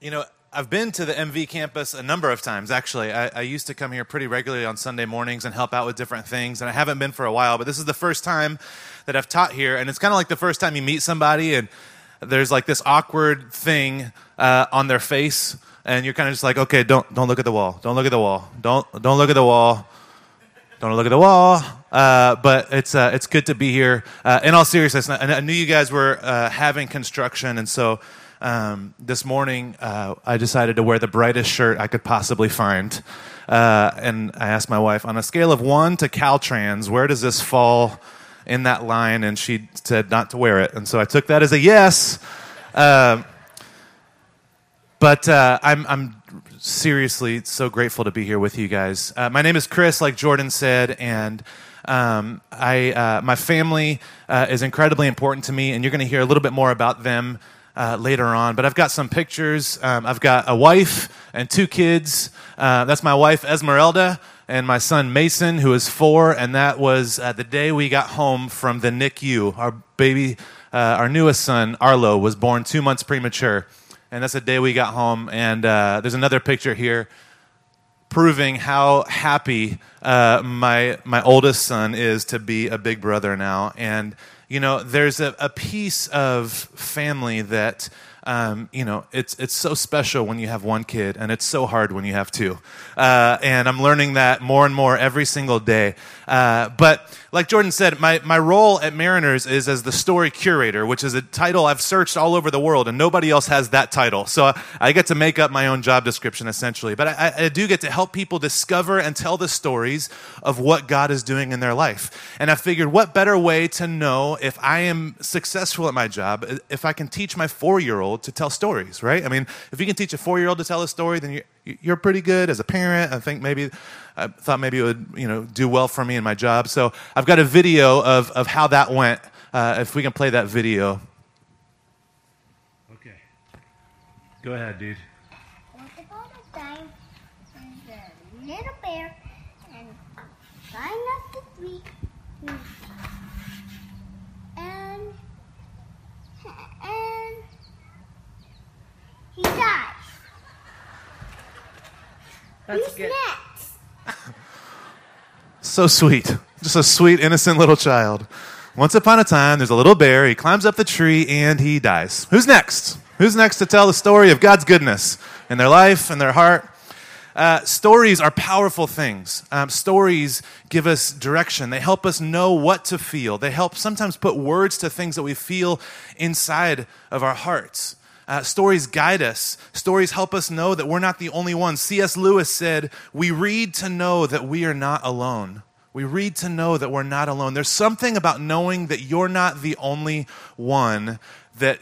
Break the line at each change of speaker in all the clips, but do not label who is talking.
You know, I've been to the MV campus a number of times, actually. I, I, used to come here pretty regularly on Sunday mornings and help out with different things, and I haven't been for a while, but this is the first time that I've taught here, and it's kind of like the first time you meet somebody and there's like this awkward thing uh, on their face, and you're kind of just like, okay, don't, don't look at the wall. Don't look at the wall. Don't, don't look at the wall. Don't look at the wall. Uh, but it's, uh, it's good to be here. Uh, in all seriousness, I knew you guys were uh, having construction, and so um, this morning, uh, I decided to wear the brightest shirt I could possibly find. Uh, and I asked my wife, on a scale of one to Caltrans, where does this fall in that line? And she said not to wear it. And so I took that as a yes. Uh, but I'm, I'm seriously so grateful to be here with you guys. Uh, my name is Chris, like Jordan said, and um, I, uh, my family uh, is incredibly important to me, and you're going to hear a little bit more about them uh, later on. But I've got some pictures. Um, I've got a wife and two kids. Uh, that's my wife, Esmeralda, and my son, Mason, who is four. And that was uh, the day we got home from the NICU. Our baby, uh, our newest son, Arlo, was born two months premature. And that's the day we got home. And uh, there's another picture here proving how happy uh, my my oldest son is to be a big brother now. And you know, there's a, a piece of family that um, you know, it's, it's so special when you have one kid, and it's so hard when you have two. Uh, and I'm learning that more and more every single day. Uh, but like Jordan said, my, my role at Mariners is as the story curator, which is a title I've searched all over the world, and nobody else has that title. So I get to make up my own job description essentially. But I, I do get to help people discover and tell the stories of what God is doing in their life. And I figured, what better way to know if I am successful at my job if I can teach my four year old to tell stories, right? I mean, if you can teach a four year old to tell a story, then you're, you're pretty good as a parent. I think maybe, I thought maybe it would, you know, do well for me in my job. So I've got a video of, of how that went. Uh, if we can play that video.
Okay. Go ahead, dude.
Once upon a time, there's a little bear and climbed up the tree. And and he dies.
That's
Who's
good.
next?
So sweet. Just a sweet, innocent little child. Once upon a time, there's a little bear. He climbs up the tree and he dies. Who's next? Who's next to tell the story of God's goodness in their life and their heart? Uh, stories are powerful things. Um, stories give us direction. They help us know what to feel. They help sometimes put words to things that we feel inside of our hearts. Uh, stories guide us. Stories help us know that we're not the only ones. C.S. Lewis said, We read to know that we are not alone. We read to know that we're not alone. There's something about knowing that you're not the only one that,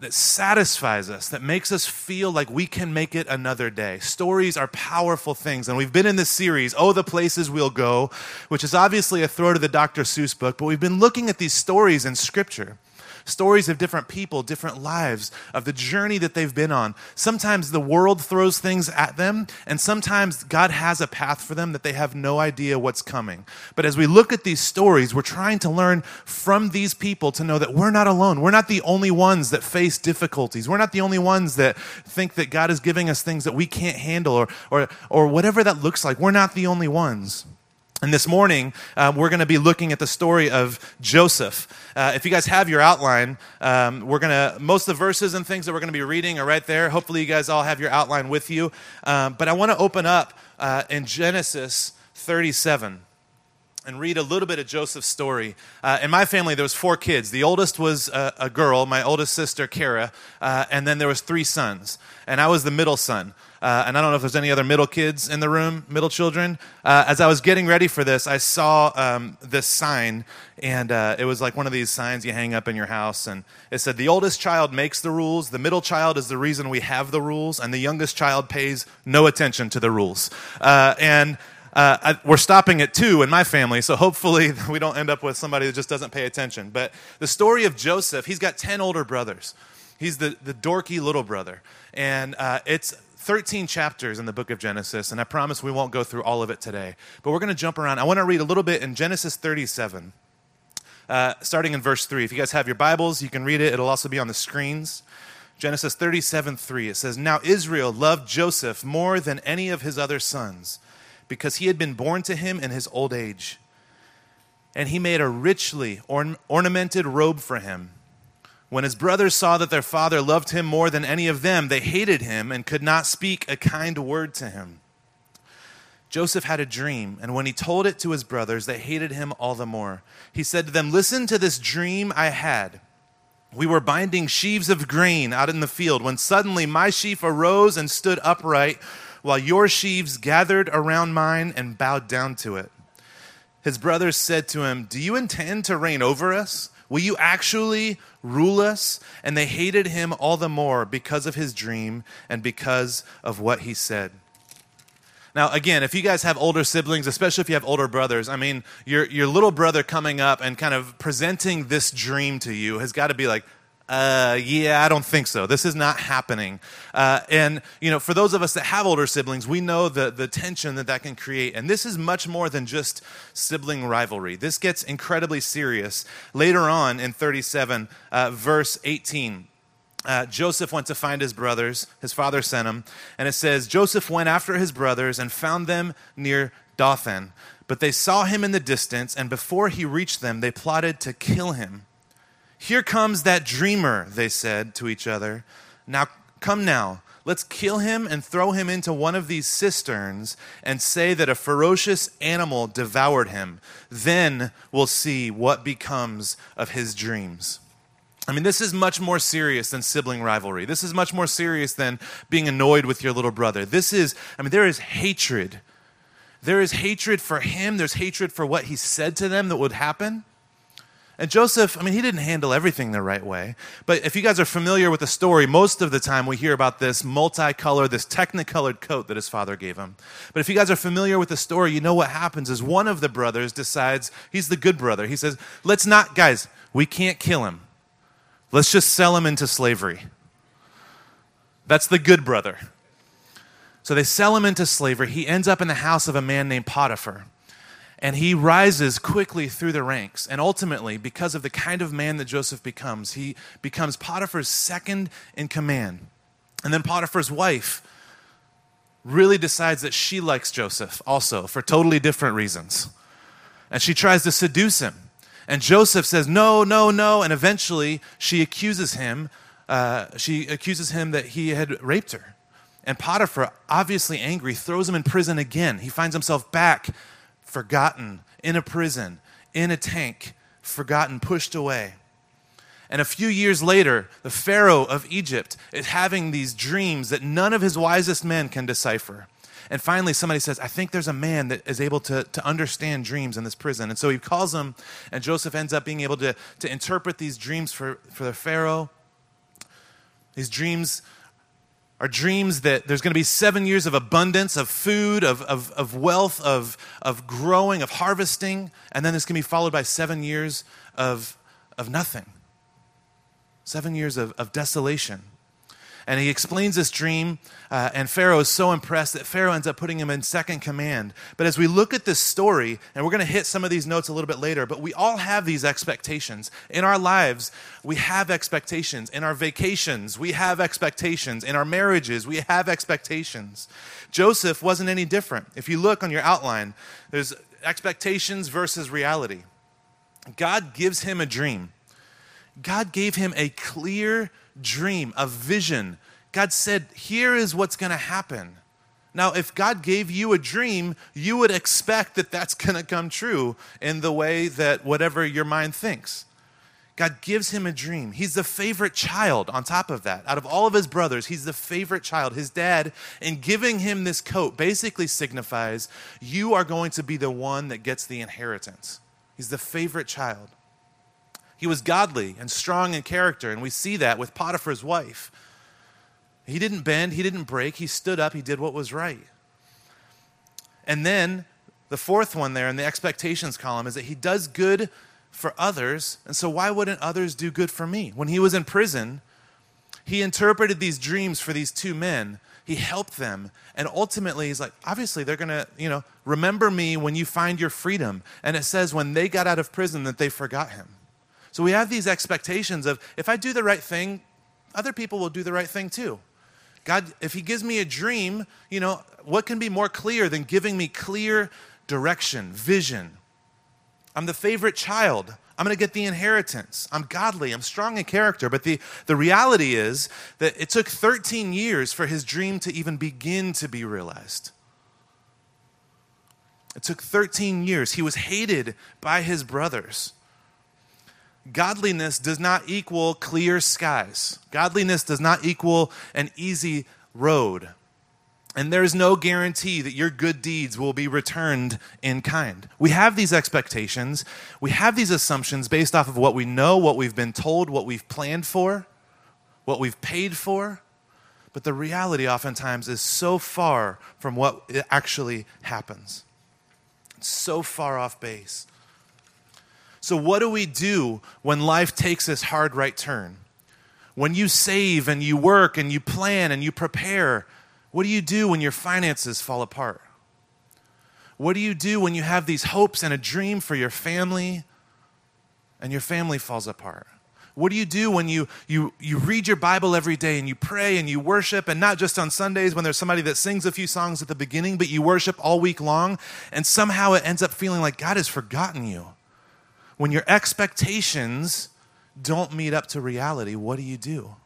that satisfies us, that makes us feel like we can make it another day. Stories are powerful things. And we've been in this series, Oh, the Places We'll Go, which is obviously a throw to the Dr. Seuss book, but we've been looking at these stories in Scripture stories of different people, different lives, of the journey that they've been on. Sometimes the world throws things at them, and sometimes God has a path for them that they have no idea what's coming. But as we look at these stories, we're trying to learn from these people to know that we're not alone. We're not the only ones that face difficulties. We're not the only ones that think that God is giving us things that we can't handle or, or, or whatever that looks like. We're not the only ones. And this morning, uh, we're going to be looking at the story of Joseph. Uh, if you guys have your outline, um, we're going to, most of the verses and things that we're going to be reading are right there. Hopefully, you guys all have your outline with you. Um, but I want to open up uh, in Genesis 37 and read a little bit of Joseph's story. Uh, in my family, there was four kids. The oldest was a, a girl, my oldest sister, Kara, uh, and then there was three sons. And I was the middle son. Uh, and I don't know if there's any other middle kids in the room, middle children. Uh, as I was getting ready for this, I saw um, this sign, and uh, it was like one of these signs you hang up in your house. And it said, The oldest child makes the rules, the middle child is the reason we have the rules, and the youngest child pays no attention to the rules. Uh, and uh, I, we're stopping at two in my family, so hopefully we don't end up with somebody that just doesn't pay attention. But the story of Joseph, he's got 10 older brothers. He's the, the dorky little brother. And uh, it's 13 chapters in the book of Genesis, and I promise we won't go through all of it today. But we're going to jump around. I want to read a little bit in Genesis 37, uh, starting in verse 3. If you guys have your Bibles, you can read it. It'll also be on the screens. Genesis 37 3, it says, Now Israel loved Joseph more than any of his other sons, because he had been born to him in his old age. And he made a richly orn- ornamented robe for him. When his brothers saw that their father loved him more than any of them, they hated him and could not speak a kind word to him. Joseph had a dream, and when he told it to his brothers, they hated him all the more. He said to them, Listen to this dream I had. We were binding sheaves of grain out in the field when suddenly my sheaf arose and stood upright, while your sheaves gathered around mine and bowed down to it. His brothers said to him, Do you intend to reign over us? Will you actually rule us? And they hated him all the more because of his dream and because of what he said. Now, again, if you guys have older siblings, especially if you have older brothers, I mean, your, your little brother coming up and kind of presenting this dream to you has got to be like, uh, yeah, I don't think so. This is not happening. Uh, and, you know, for those of us that have older siblings, we know the, the tension that that can create. And this is much more than just sibling rivalry. This gets incredibly serious. Later on in 37, uh, verse 18, uh, Joseph went to find his brothers. His father sent him. And it says, Joseph went after his brothers and found them near Dothan. But they saw him in the distance, and before he reached them, they plotted to kill him. Here comes that dreamer, they said to each other. Now, come now. Let's kill him and throw him into one of these cisterns and say that a ferocious animal devoured him. Then we'll see what becomes of his dreams. I mean, this is much more serious than sibling rivalry. This is much more serious than being annoyed with your little brother. This is, I mean, there is hatred. There is hatred for him, there's hatred for what he said to them that would happen. And Joseph, I mean, he didn't handle everything the right way. But if you guys are familiar with the story, most of the time we hear about this multicolored, this technicolored coat that his father gave him. But if you guys are familiar with the story, you know what happens is one of the brothers decides, he's the good brother. He says, let's not, guys, we can't kill him. Let's just sell him into slavery. That's the good brother. So they sell him into slavery. He ends up in the house of a man named Potiphar. And he rises quickly through the ranks. And ultimately, because of the kind of man that Joseph becomes, he becomes Potiphar's second in command. And then Potiphar's wife really decides that she likes Joseph also for totally different reasons. And she tries to seduce him. And Joseph says, No, no, no. And eventually she accuses him. Uh, she accuses him that he had raped her. And Potiphar, obviously angry, throws him in prison again. He finds himself back, forgotten, in a prison, in a tank, forgotten, pushed away. And a few years later, the Pharaoh of Egypt is having these dreams that none of his wisest men can decipher. And finally, somebody says, I think there's a man that is able to, to understand dreams in this prison. And so he calls him, and Joseph ends up being able to, to interpret these dreams for, for the Pharaoh. These dreams are dreams that there's going to be seven years of abundance, of food, of, of, of wealth, of, of growing, of harvesting, and then it's going to be followed by seven years of, of nothing. Seven years of, of desolation. And he explains this dream, uh, and Pharaoh is so impressed that Pharaoh ends up putting him in second command. But as we look at this story, and we're going to hit some of these notes a little bit later, but we all have these expectations. In our lives, we have expectations. In our vacations, we have expectations. In our marriages, we have expectations. Joseph wasn't any different. If you look on your outline, there's expectations versus reality. God gives him a dream. God gave him a clear dream, a vision. God said, Here is what's going to happen. Now, if God gave you a dream, you would expect that that's going to come true in the way that whatever your mind thinks. God gives him a dream. He's the favorite child on top of that. Out of all of his brothers, he's the favorite child. His dad, in giving him this coat, basically signifies you are going to be the one that gets the inheritance. He's the favorite child. He was godly and strong in character, and we see that with Potiphar's wife. He didn't bend, he didn't break, he stood up, he did what was right. And then the fourth one there in the expectations column is that he does good for others, and so why wouldn't others do good for me? When he was in prison, he interpreted these dreams for these two men. He helped them, and ultimately he's like, obviously they're going to, you know, remember me when you find your freedom. And it says when they got out of prison that they forgot him. So we have these expectations of if I do the right thing, other people will do the right thing too. God, if He gives me a dream, you know, what can be more clear than giving me clear direction, vision? I'm the favorite child. I'm going to get the inheritance. I'm godly. I'm strong in character. But the, the reality is that it took 13 years for his dream to even begin to be realized. It took 13 years. He was hated by his brothers. Godliness does not equal clear skies. Godliness does not equal an easy road. And there's no guarantee that your good deeds will be returned in kind. We have these expectations, we have these assumptions based off of what we know, what we've been told, what we've planned for, what we've paid for. But the reality oftentimes is so far from what actually happens. It's so far off base. So, what do we do when life takes this hard right turn? When you save and you work and you plan and you prepare, what do you do when your finances fall apart? What do you do when you have these hopes and a dream for your family and your family falls apart? What do you do when you, you, you read your Bible every day and you pray and you worship, and not just on Sundays when there's somebody that sings a few songs at the beginning, but you worship all week long, and somehow it ends up feeling like God has forgotten you? When your expectations don't meet up to reality, what do you do?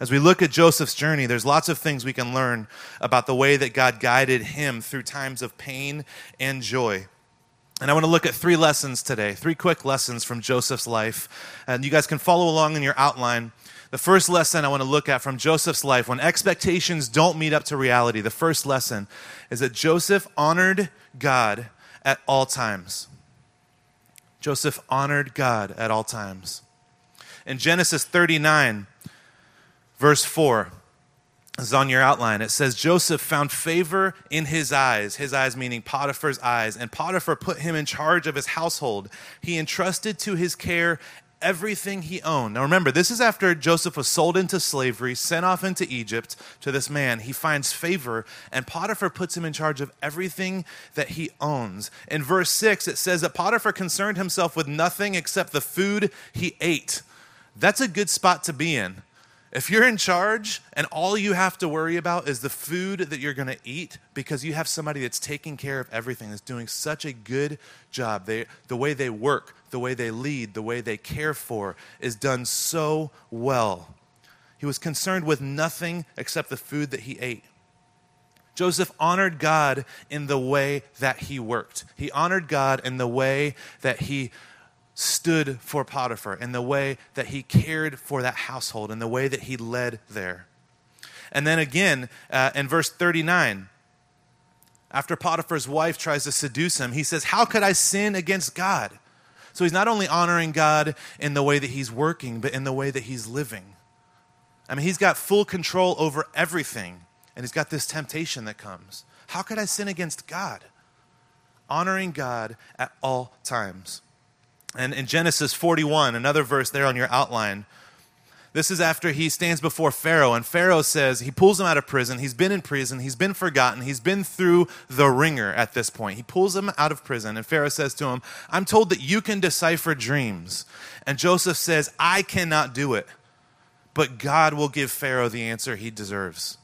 As we look at Joseph's journey, there's lots of things we can learn about the way that God guided him through times of pain and joy. And I want to look at three lessons today, three quick lessons from Joseph's life. And you guys can follow along in your outline. The first lesson I want to look at from Joseph's life, when expectations don't meet up to reality, the first lesson is that Joseph honored God at all times. Joseph honored God at all times. In Genesis 39, verse 4, is on your outline. It says, Joseph found favor in his eyes, his eyes meaning Potiphar's eyes, and Potiphar put him in charge of his household. He entrusted to his care everything he owned. Now remember, this is after Joseph was sold into slavery, sent off into Egypt to this man. He finds favor, and Potiphar puts him in charge of everything that he owns. In verse 6, it says that Potiphar concerned himself with nothing except the food he ate. That's a good spot to be in. If you're in charge and all you have to worry about is the food that you're going to eat because you have somebody that's taking care of everything, that's doing such a good job, they, the way they work, the way they lead, the way they care for is done so well. He was concerned with nothing except the food that he ate. Joseph honored God in the way that he worked. He honored God in the way that he stood for Potiphar, in the way that he cared for that household, in the way that he led there. And then again, uh, in verse 39, after Potiphar's wife tries to seduce him, he says, How could I sin against God? So he's not only honoring God in the way that he's working, but in the way that he's living. I mean, he's got full control over everything, and he's got this temptation that comes. How could I sin against God? Honoring God at all times. And in Genesis 41, another verse there on your outline, this is after he stands before Pharaoh, and Pharaoh says, he pulls him out of prison. He's been in prison. He's been forgotten. He's been through the ringer at this point. He pulls him out of prison, and Pharaoh says to him, I'm told that you can decipher dreams. And Joseph says, I cannot do it, but God will give Pharaoh the answer he deserves,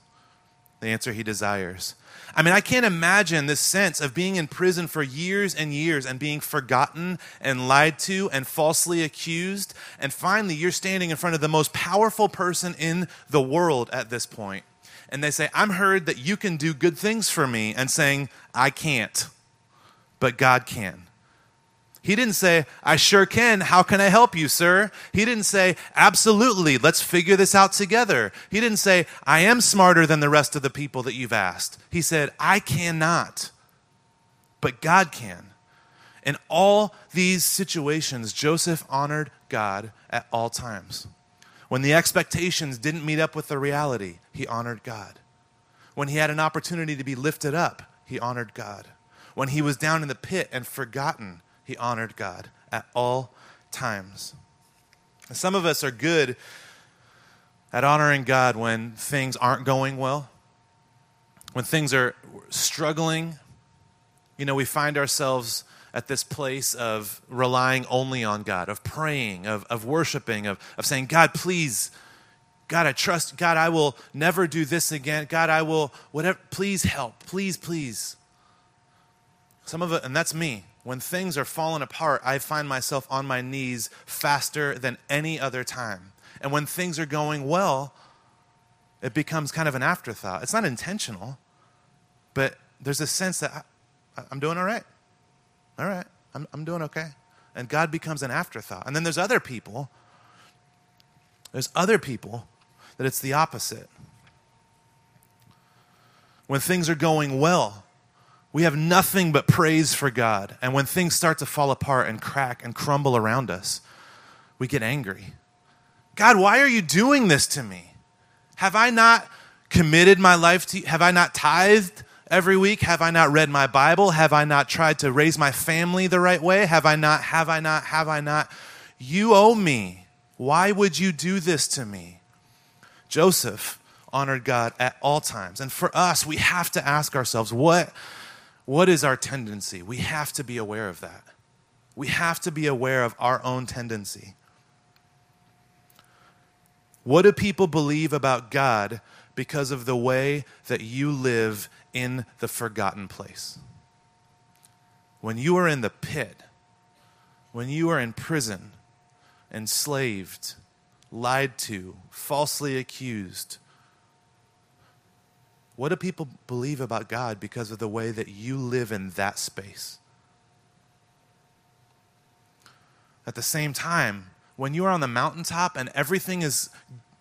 the answer he desires. I mean, I can't imagine this sense of being in prison for years and years and being forgotten and lied to and falsely accused. And finally, you're standing in front of the most powerful person in the world at this point. And they say, I'm heard that you can do good things for me, and saying, I can't, but God can. He didn't say, I sure can. How can I help you, sir? He didn't say, Absolutely, let's figure this out together. He didn't say, I am smarter than the rest of the people that you've asked. He said, I cannot, but God can. In all these situations, Joseph honored God at all times. When the expectations didn't meet up with the reality, he honored God. When he had an opportunity to be lifted up, he honored God. When he was down in the pit and forgotten, he honored God at all times. Some of us are good at honoring God when things aren't going well, when things are struggling. You know, we find ourselves at this place of relying only on God, of praying, of, of worshiping, of, of saying, God, please, God, I trust, God, I will never do this again. God, I will, whatever, please help, please, please. Some of it, and that's me. When things are falling apart, I find myself on my knees faster than any other time. And when things are going well, it becomes kind of an afterthought. It's not intentional, but there's a sense that I, am doing all right. All right, I'm, I'm doing okay. And God becomes an afterthought. And then there's other people, there's other people that it's the opposite. When things are going well, we have nothing but praise for God. And when things start to fall apart and crack and crumble around us, we get angry. God, why are you doing this to me? Have I not committed my life to you? Have I not tithed every week? Have I not read my Bible? Have I not tried to raise my family the right way? Have I not, have I not, have I not? You owe me. Why would you do this to me? Joseph honored God at all times. And for us, we have to ask ourselves what, what is our tendency? We have to be aware of that. We have to be aware of our own tendency. What do people believe about God because of the way that you live in the forgotten place? When you are in the pit, when you are in prison, enslaved, lied to, falsely accused, what do people believe about God because of the way that you live in that space? At the same time, when you are on the mountaintop and everything is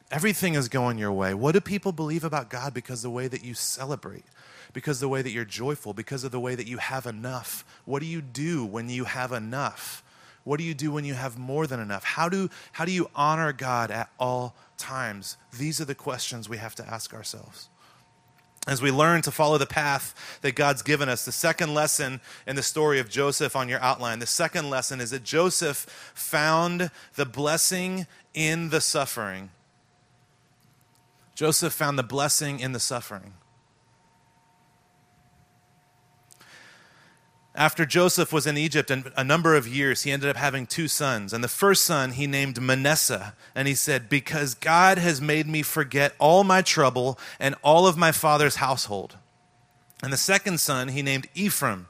everything is going your way, what do people believe about God because of the way that you celebrate? Because the way that you're joyful, because of the way that you have enough. What do you do when you have enough? What do you do when you have more than enough? How do, how do you honor God at all times? These are the questions we have to ask ourselves as we learn to follow the path that God's given us. The second lesson in the story of Joseph on your outline, the second lesson is that Joseph found the blessing in the suffering. Joseph found the blessing in the suffering. After Joseph was in Egypt and a number of years, he ended up having two sons. And the first son he named Manasseh. And he said, Because God has made me forget all my trouble and all of my father's household. And the second son he named Ephraim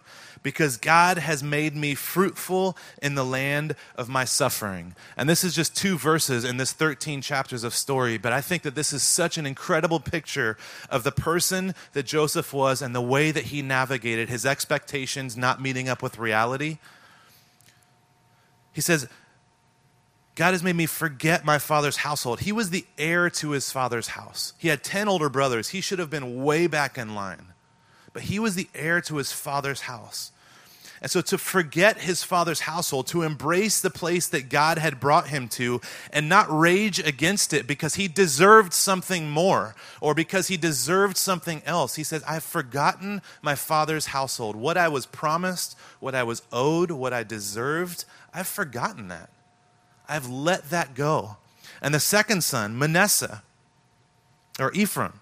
because God has made me fruitful in the land of my suffering. And this is just two verses in this 13 chapters of story, but I think that this is such an incredible picture of the person that Joseph was and the way that he navigated his expectations not meeting up with reality. He says, God has made me forget my father's household. He was the heir to his father's house. He had 10 older brothers. He should have been way back in line but he was the heir to his father's house. And so to forget his father's household, to embrace the place that God had brought him to, and not rage against it because he deserved something more or because he deserved something else. He says, I've forgotten my father's household. What I was promised, what I was owed, what I deserved, I've forgotten that. I've let that go. And the second son, Manasseh, or Ephraim,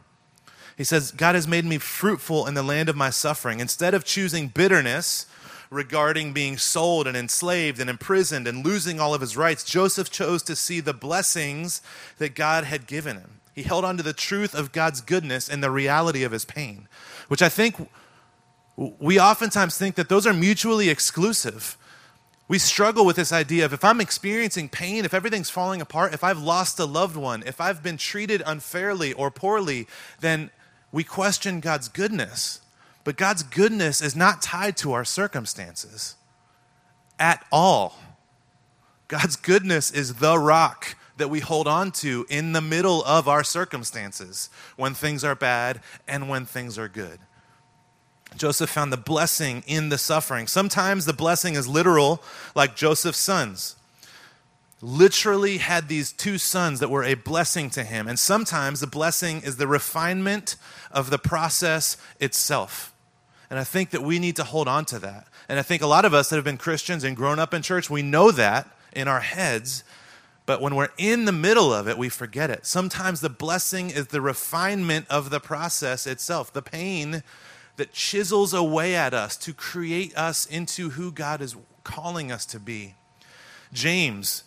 he says, God has made me fruitful in the land of my suffering. Instead of choosing bitterness regarding being sold and enslaved and imprisoned and losing all of his rights, Joseph chose to see the blessings that God had given him. He held on to the truth of God's goodness and the reality of his pain, which I think we oftentimes think that those are mutually exclusive. We struggle with this idea of if I'm experiencing pain, if everything's falling apart, if I've lost a loved one, if I've been treated unfairly or poorly, then we question God's goodness. But God's goodness is not tied to our circumstances at all. God's goodness is the rock that we hold on to in the middle of our circumstances when things are bad and when things are good. Joseph found the blessing in the suffering. Sometimes the blessing is literal, like Joseph's sons literally had these two sons that were a blessing to him. And sometimes the blessing is the refinement of the process itself. And I think that we need to hold on to that. And I think a lot of us that have been Christians and grown up in church, we know that in our heads. But when we're in the middle of it, we forget it. Sometimes the blessing is the refinement of the process itself. The pain that chisels away at us to create us into who God is calling us to be. James,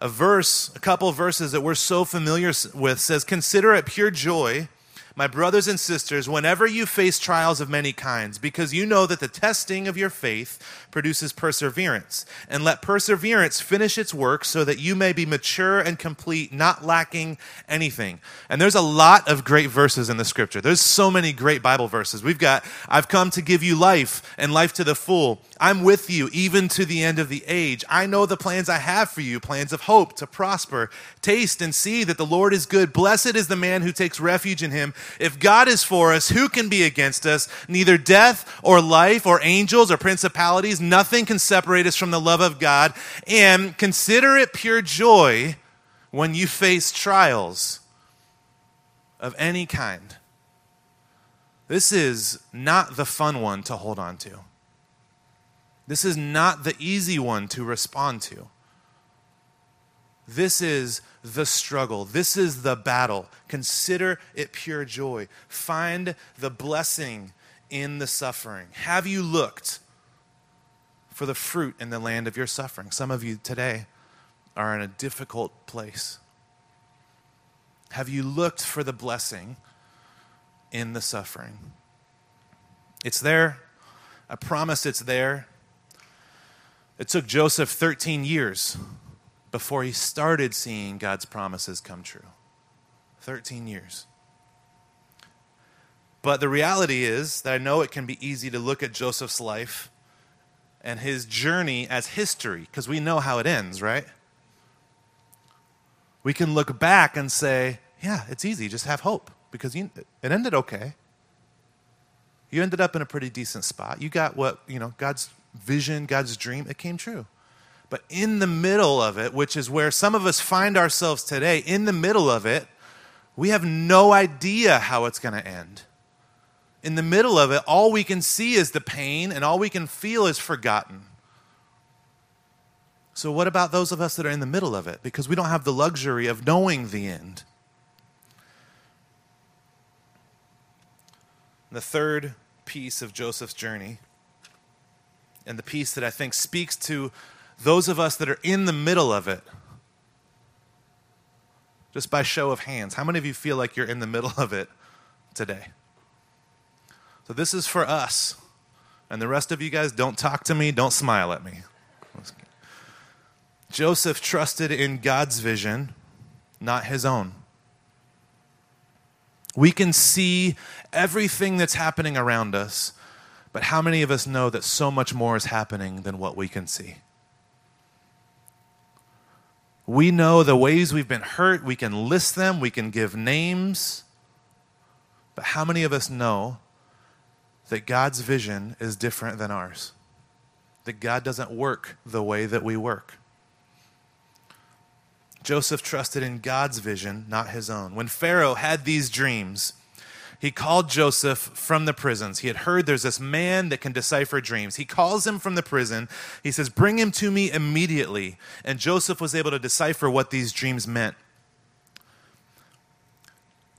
a verse, a couple of verses that we're so familiar with says, Consider it pure joy my brothers and sisters, whenever you face trials of many kinds, because you know that the testing of your faith produces perseverance. And let perseverance finish its work so that you may be mature and complete, not lacking anything. And there's a lot of great verses in the scripture. There's so many great Bible verses. We've got, I've come to give you life and life to the full. I'm with you even to the end of the age. I know the plans I have for you, plans of hope to prosper. Taste and see that the Lord is good. Blessed is the man who takes refuge in him. If God is for us, who can be against us? Neither death or life or angels or principalities, nothing can separate us from the love of God. And consider it pure joy when you face trials of any kind. This is not the fun one to hold on to. This is not the easy one to respond to. This is the struggle. This is the battle. Consider it pure joy. Find the blessing in the suffering. Have you looked for the fruit in the land of your suffering? Some of you today are in a difficult place. Have you looked for the blessing in the suffering? It's there. I promise it's there. It took Joseph 13 years before he started seeing God's promises come true. 13 years. But the reality is that I know it can be easy to look at Joseph's life and his journey as history because we know how it ends, right? We can look back and say, yeah, it's easy, just have hope because you, it ended okay. You ended up in a pretty decent spot. You got what, you know, God's vision, God's dream, it came true. But in the middle of it, which is where some of us find ourselves today, in the middle of it, we have no idea how it's going to end. In the middle of it, all we can see is the pain, and all we can feel is forgotten. So, what about those of us that are in the middle of it? Because we don't have the luxury of knowing the end. The third piece of Joseph's journey, and the piece that I think speaks to those of us that are in the middle of it, just by show of hands, how many of you feel like you're in the middle of it today? So this is for us. And the rest of you guys, don't talk to me, don't smile at me. Joseph trusted in God's vision, not his own. We can see everything that's happening around us, but how many of us know that so much more is happening than what we can see? We know the ways we've been hurt. We can list them, we can give names. But how many of us know that God's vision is different than ours? That God doesn't work the way that we work. Joseph trusted in God's vision, not his own. When Pharaoh had these dreams, he called Joseph from the prisons. He had heard there's this man that can decipher dreams. He calls him from the prison. He says, Bring him to me immediately. And Joseph was able to decipher what these dreams meant.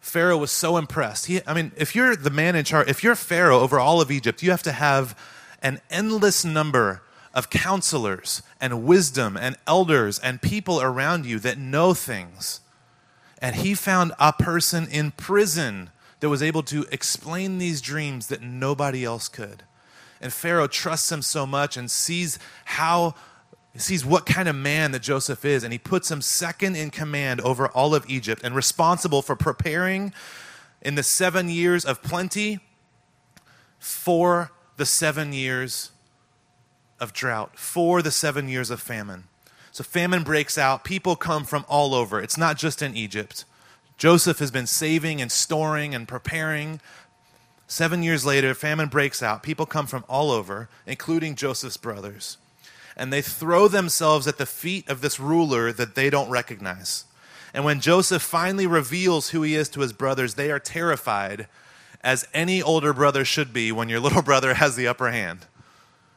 Pharaoh was so impressed. He, I mean, if you're the man in charge, if you're Pharaoh over all of Egypt, you have to have an endless number of counselors and wisdom and elders and people around you that know things. And he found a person in prison that was able to explain these dreams that nobody else could. And Pharaoh trusts him so much and sees how sees what kind of man that Joseph is and he puts him second in command over all of Egypt and responsible for preparing in the 7 years of plenty for the 7 years of drought, for the 7 years of famine. So famine breaks out, people come from all over. It's not just in Egypt. Joseph has been saving and storing and preparing. Seven years later, famine breaks out. People come from all over, including Joseph's brothers. And they throw themselves at the feet of this ruler that they don't recognize. And when Joseph finally reveals who he is to his brothers, they are terrified, as any older brother should be when your little brother has the upper hand.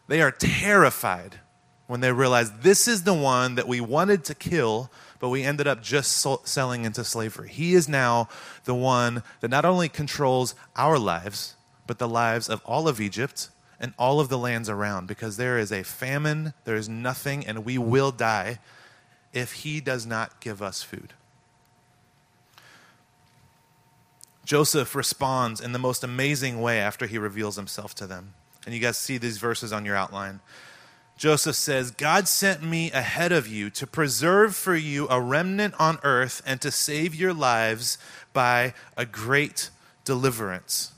They are terrified when they realize this is the one that we wanted to kill but we ended up just so- selling into slavery. He is now the one that not only controls our lives, but the lives of all of Egypt and all of the lands around, because there is a famine, there is nothing, and we will die if he does not give us food. Joseph responds in the most amazing way after he reveals himself to them. And you guys see these verses on your outline. Joseph says, God sent me ahead of you to preserve for you a remnant on earth and to save your lives by a great deliverance.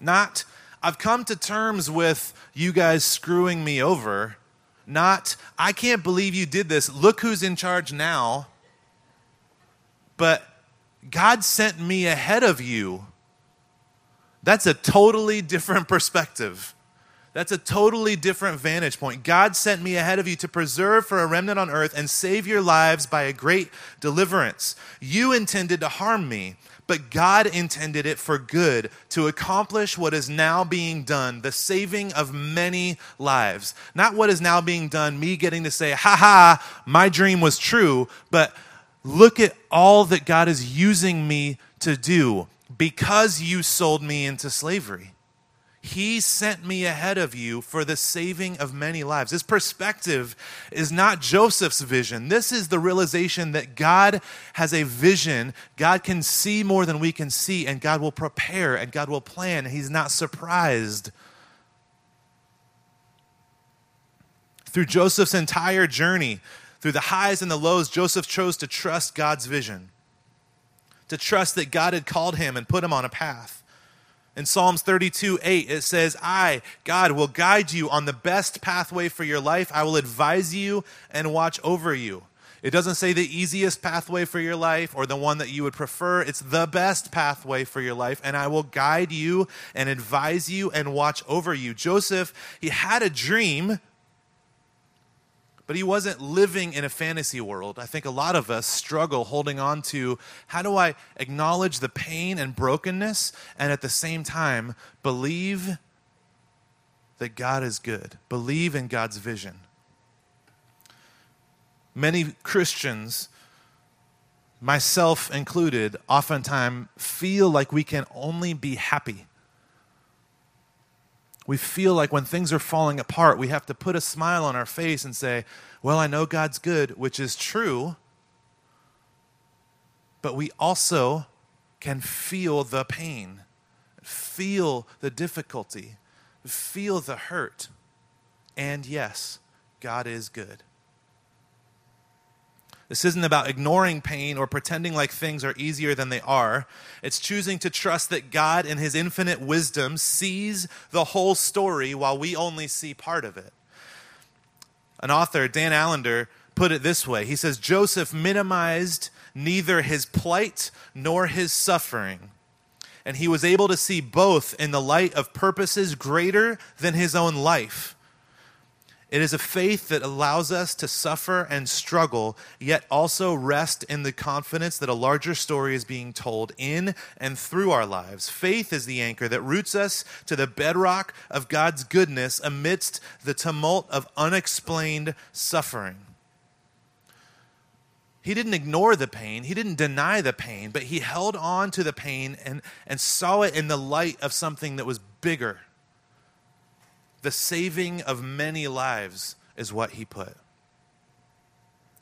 Not, I've come to terms with you guys screwing me over. Not, I can't believe you did this. Look who's in charge now. But God sent me ahead of you. That's a totally different perspective. That's a totally different vantage point. God sent me ahead of you to preserve for a remnant on earth and save your lives by a great deliverance. You intended to harm me, but God intended it for good to accomplish what is now being done, the saving of many lives. Not what is now being done, me getting to say, ha ha, my dream was true, but look at all that God is using me to do because you sold me into slavery. He sent me ahead of you for the saving of many lives. This perspective is not Joseph's vision. This is the realization that God has a vision. God can see more than we can see, and God will prepare and God will plan. He's not surprised. Through Joseph's entire journey, through the highs and the lows, Joseph chose to trust God's vision, to trust that God had called him and put him on a path. In Psalms 32 8, it says, I, God, will guide you on the best pathway for your life. I will advise you and watch over you. It doesn't say the easiest pathway for your life or the one that you would prefer. It's the best pathway for your life, and I will guide you and advise you and watch over you. Joseph, he had a dream but he wasn't living in a fantasy world. I think a lot of us struggle holding on to how do I acknowledge the pain and brokenness and at the same time believe that God is good, believe in God's vision. Many Christians, myself included, oftentimes feel like we can only be happy we feel like when things are falling apart, we have to put a smile on our face and say, Well, I know God's good, which is true. But we also can feel the pain, feel the difficulty, feel the hurt. And yes, God is good. This isn't about ignoring pain or pretending like things are easier than they are. It's choosing to trust that God, in His infinite wisdom, sees the whole story while we only see part of it. An author, Dan Allender, put it this way He says, Joseph minimized neither his plight nor his suffering. And he was able to see both in the light of purposes greater than his own life. It is a faith that allows us to suffer and struggle, yet also rest in the confidence that a larger story is being told in and through our lives. Faith is the anchor that roots us to the bedrock of God's goodness amidst the tumult of unexplained suffering. He didn't ignore the pain. He didn't deny the pain, but he held on to the pain and, and saw it in the light of something that was bigger the saving of many lives is what he put.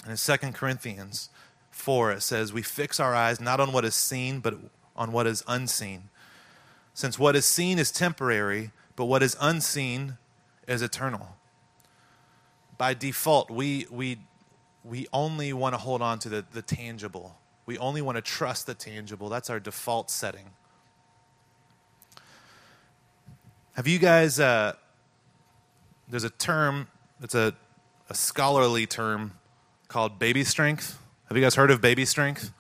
And in 2 Corinthians 4, it says, We fix our eyes not on what is seen, but on what is unseen. Since what is seen is temporary, but what is unseen is eternal. By default, we, we, we only want to hold on to the, the tangible. We only want to trust the tangible. That's our default setting. Have you guys uh, there's a term, it's a, a scholarly term called baby strength. Have you guys heard of baby strength?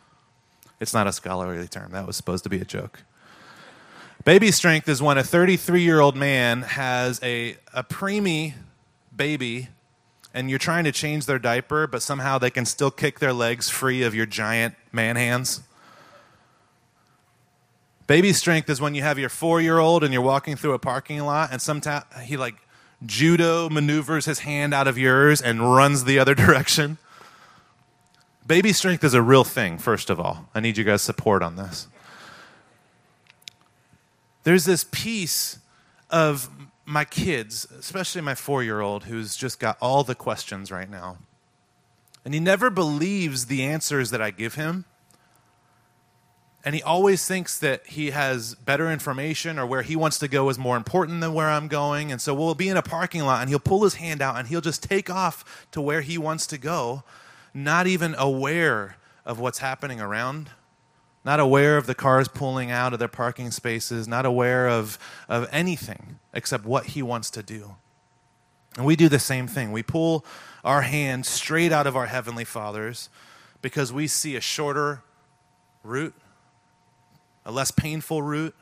It's not a scholarly term. That was supposed to be a joke. Baby strength is when a 33 year old man has a, a preemie baby and you're trying to change their diaper, but somehow they can still kick their legs free of your giant man hands. Baby strength is when you have your four year old and you're walking through a parking lot and sometimes he like judo maneuvers his hand out of yours and runs the other direction. Baby strength is a real thing, first of all. I need you guys' support on this. there's this piece of my kids, especially my four year old, who's just got all the questions right now. And he never believes the answers that I give him. And he always thinks that he has better information or where he wants to go is more important than where I'm going. And so we'll be in a parking lot and he'll pull his hand out and he'll just take off to where he wants to go, not even aware of what's happening around not aware of the cars pulling out of their parking spaces, not aware of, of anything except what he wants to do. And we do the same thing. We pull our hand straight out of our Heavenly Father's because we see a shorter route, a less painful route,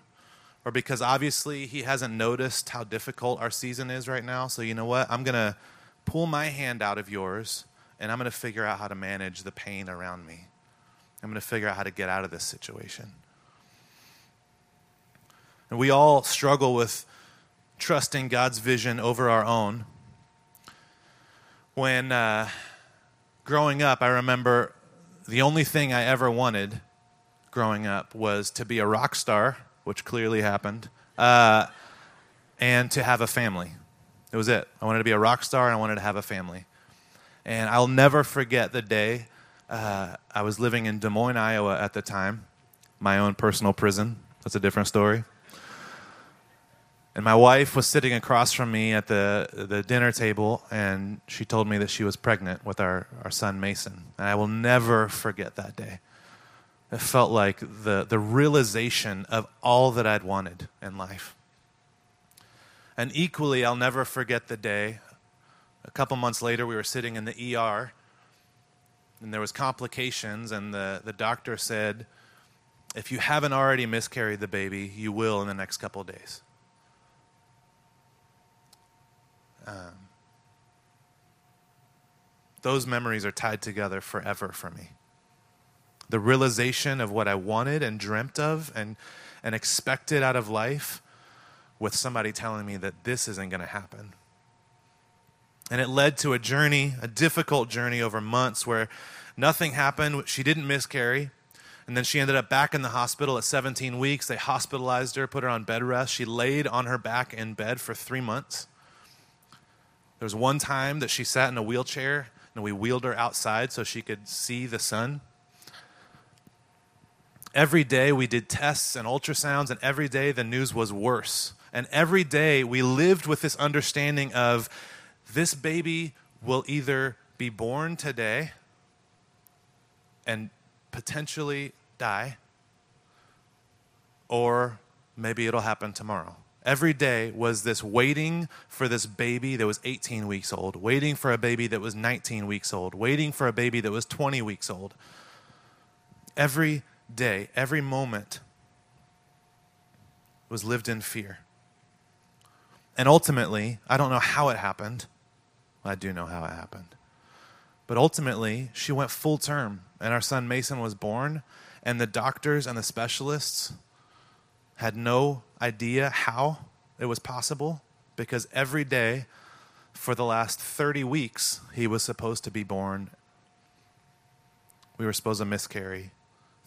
or because obviously He hasn't noticed how difficult our season is right now. So, you know what? I'm going to pull my hand out of yours and I'm going to figure out how to manage the pain around me. I'm going to figure out how to get out of this situation. And we all struggle with trusting God's vision over our own. When uh, growing up, I remember the only thing I ever wanted growing up was to be a rock star, which clearly happened, uh, and to have a family. It was it. I wanted to be a rock star and I wanted to have a family. And I'll never forget the day uh, I was living in Des Moines, Iowa at the time, my own personal prison. That's a different story. And my wife was sitting across from me at the, the dinner table, and she told me that she was pregnant with our, our son Mason. And I will never forget that day. It felt like the, the realization of all that I'd wanted in life. And equally, I'll never forget the day. A couple months later, we were sitting in the ER, and there was complications and the, the doctor said if you haven't already miscarried the baby you will in the next couple days um, those memories are tied together forever for me the realization of what i wanted and dreamt of and, and expected out of life with somebody telling me that this isn't going to happen and it led to a journey, a difficult journey over months where nothing happened. She didn't miscarry. And then she ended up back in the hospital at 17 weeks. They hospitalized her, put her on bed rest. She laid on her back in bed for three months. There was one time that she sat in a wheelchair and we wheeled her outside so she could see the sun. Every day we did tests and ultrasounds, and every day the news was worse. And every day we lived with this understanding of this baby will either be born today and potentially die, or maybe it'll happen tomorrow. Every day was this waiting for this baby that was 18 weeks old, waiting for a baby that was 19 weeks old, waiting for a baby that was 20 weeks old. Every day, every moment was lived in fear. And ultimately, I don't know how it happened. I do know how it happened. But ultimately, she went full term, and our son Mason was born, and the doctors and the specialists had no idea how it was possible because every day for the last 30 weeks, he was supposed to be born. We were supposed to miscarry.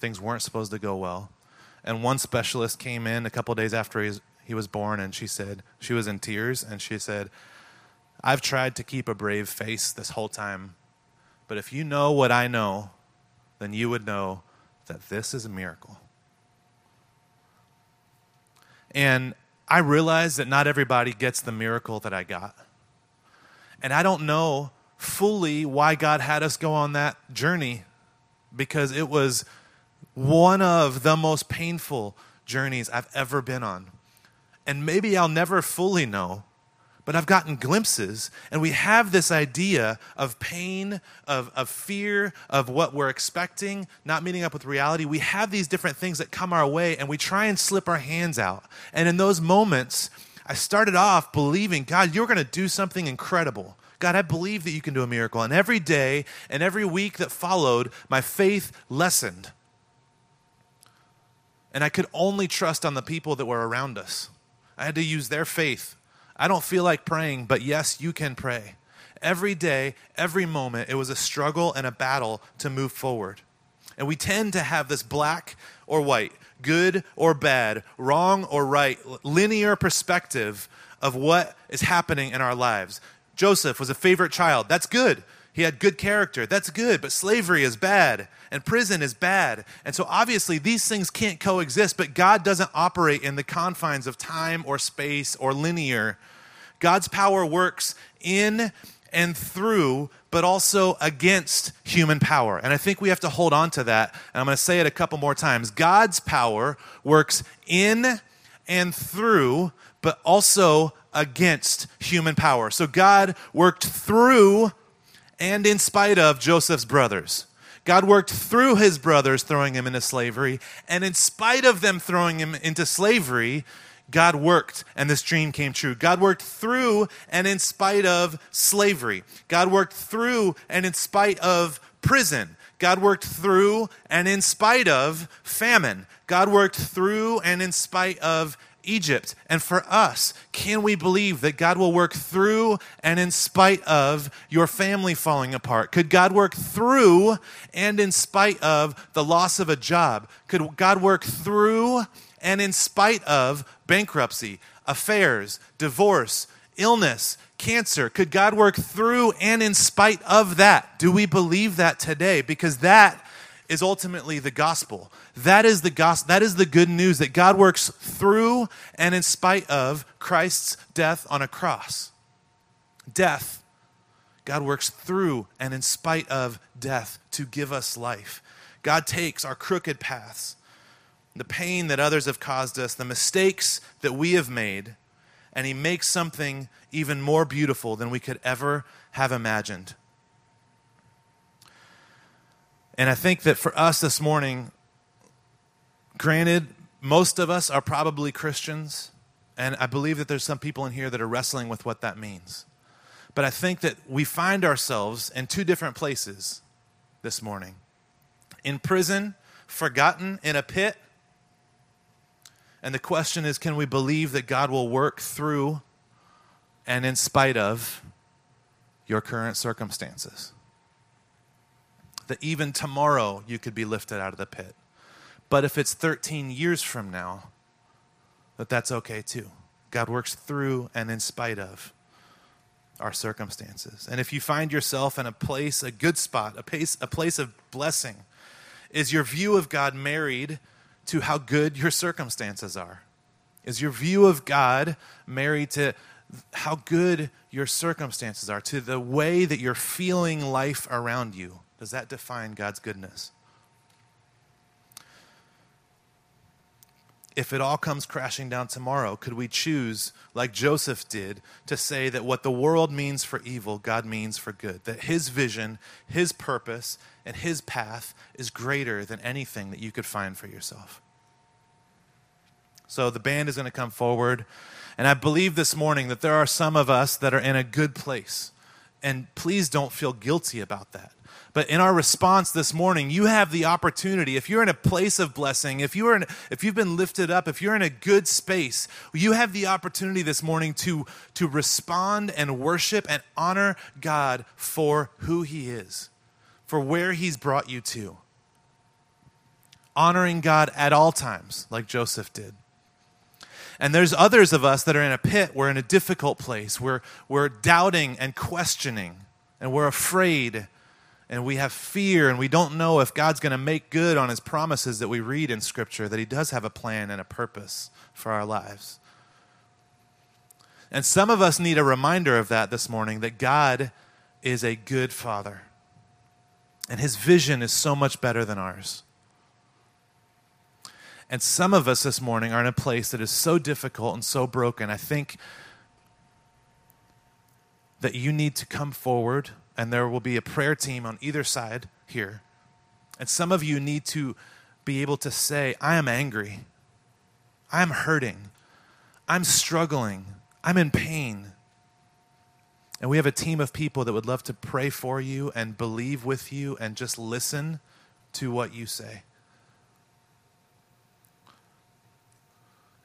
Things weren't supposed to go well. And one specialist came in a couple days after he was born, and she said, she was in tears, and she said, I've tried to keep a brave face this whole time, but if you know what I know, then you would know that this is a miracle. And I realize that not everybody gets the miracle that I got. And I don't know fully why God had us go on that journey because it was one of the most painful journeys I've ever been on. And maybe I'll never fully know but I've gotten glimpses, and we have this idea of pain, of, of fear, of what we're expecting, not meeting up with reality. We have these different things that come our way, and we try and slip our hands out. And in those moments, I started off believing, God, you're going to do something incredible. God, I believe that you can do a miracle. And every day and every week that followed, my faith lessened. And I could only trust on the people that were around us. I had to use their faith I don't feel like praying, but yes, you can pray. Every day, every moment, it was a struggle and a battle to move forward. And we tend to have this black or white, good or bad, wrong or right, linear perspective of what is happening in our lives. Joseph was a favorite child. That's good. He had good character. That's good. But slavery is bad and prison is bad. And so obviously these things can't coexist, but God doesn't operate in the confines of time or space or linear. God's power works in and through, but also against human power. And I think we have to hold on to that. And I'm going to say it a couple more times. God's power works in and through, but also against human power. So God worked through and in spite of Joseph's brothers. God worked through his brothers throwing him into slavery, and in spite of them throwing him into slavery, God worked and this dream came true. God worked through and in spite of slavery. God worked through and in spite of prison. God worked through and in spite of famine. God worked through and in spite of Egypt. And for us, can we believe that God will work through and in spite of your family falling apart? Could God work through and in spite of the loss of a job? Could God work through and in spite of bankruptcy, affairs, divorce, illness, cancer? Could God work through and in spite of that? Do we believe that today? Because that is ultimately the gospel. That is the gospel. That is the good news that God works through and in spite of Christ's death on a cross. Death, God works through and in spite of death to give us life. God takes our crooked paths, the pain that others have caused us, the mistakes that we have made, and He makes something even more beautiful than we could ever have imagined. And I think that for us this morning, granted, most of us are probably Christians, and I believe that there's some people in here that are wrestling with what that means. But I think that we find ourselves in two different places this morning in prison, forgotten in a pit. And the question is can we believe that God will work through and in spite of your current circumstances? That even tomorrow you could be lifted out of the pit. But if it's 13 years from now, that that's okay too. God works through and in spite of our circumstances. And if you find yourself in a place, a good spot, a place, a place of blessing, is your view of God married to how good your circumstances are? Is your view of God married to how good your circumstances are, to the way that you're feeling life around you? Does that define God's goodness? If it all comes crashing down tomorrow, could we choose, like Joseph did, to say that what the world means for evil, God means for good? That his vision, his purpose, and his path is greater than anything that you could find for yourself. So the band is going to come forward. And I believe this morning that there are some of us that are in a good place. And please don't feel guilty about that. But in our response this morning, you have the opportunity. If you're in a place of blessing, if you are in, if you've been lifted up, if you're in a good space, you have the opportunity this morning to to respond and worship and honor God for who he is, for where he's brought you to. Honoring God at all times, like Joseph did. And there's others of us that are in a pit, we're in a difficult place, we're, we're doubting and questioning, and we're afraid and we have fear and we don't know if God's going to make good on his promises that we read in Scripture, that he does have a plan and a purpose for our lives. And some of us need a reminder of that this morning that God is a good father. And his vision is so much better than ours. And some of us this morning are in a place that is so difficult and so broken. I think that you need to come forward and there will be a prayer team on either side here. And some of you need to be able to say, I am angry. I'm hurting. I'm struggling. I'm in pain. And we have a team of people that would love to pray for you and believe with you and just listen to what you say.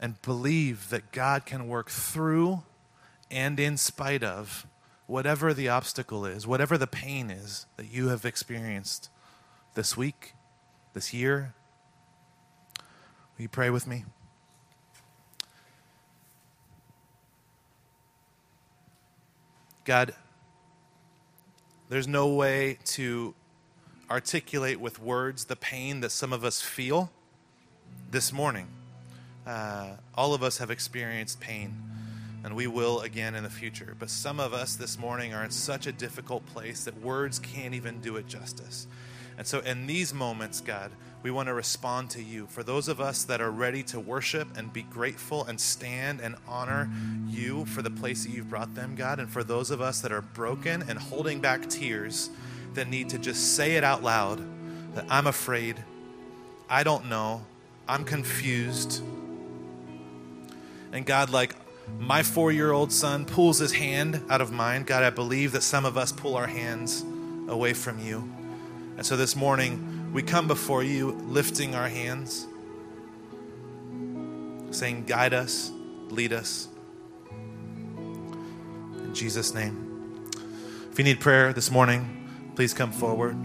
And believe that God can work through and in spite of whatever the obstacle is, whatever the pain is that you have experienced this week, this year. Will you pray with me? God, there's no way to articulate with words the pain that some of us feel this morning. Uh, all of us have experienced pain, and we will again in the future. But some of us this morning are in such a difficult place that words can't even do it justice. And so, in these moments, God, we want to respond to you. For those of us that are ready to worship and be grateful and stand and honor you for the place that you've brought them, God, and for those of us that are broken and holding back tears that need to just say it out loud that I'm afraid, I don't know, I'm confused. And God, like my four year old son pulls his hand out of mine, God, I believe that some of us pull our hands away from you. And so this morning, we come before you lifting our hands, saying, Guide us, lead us. In Jesus' name. If you need prayer this morning, please come forward.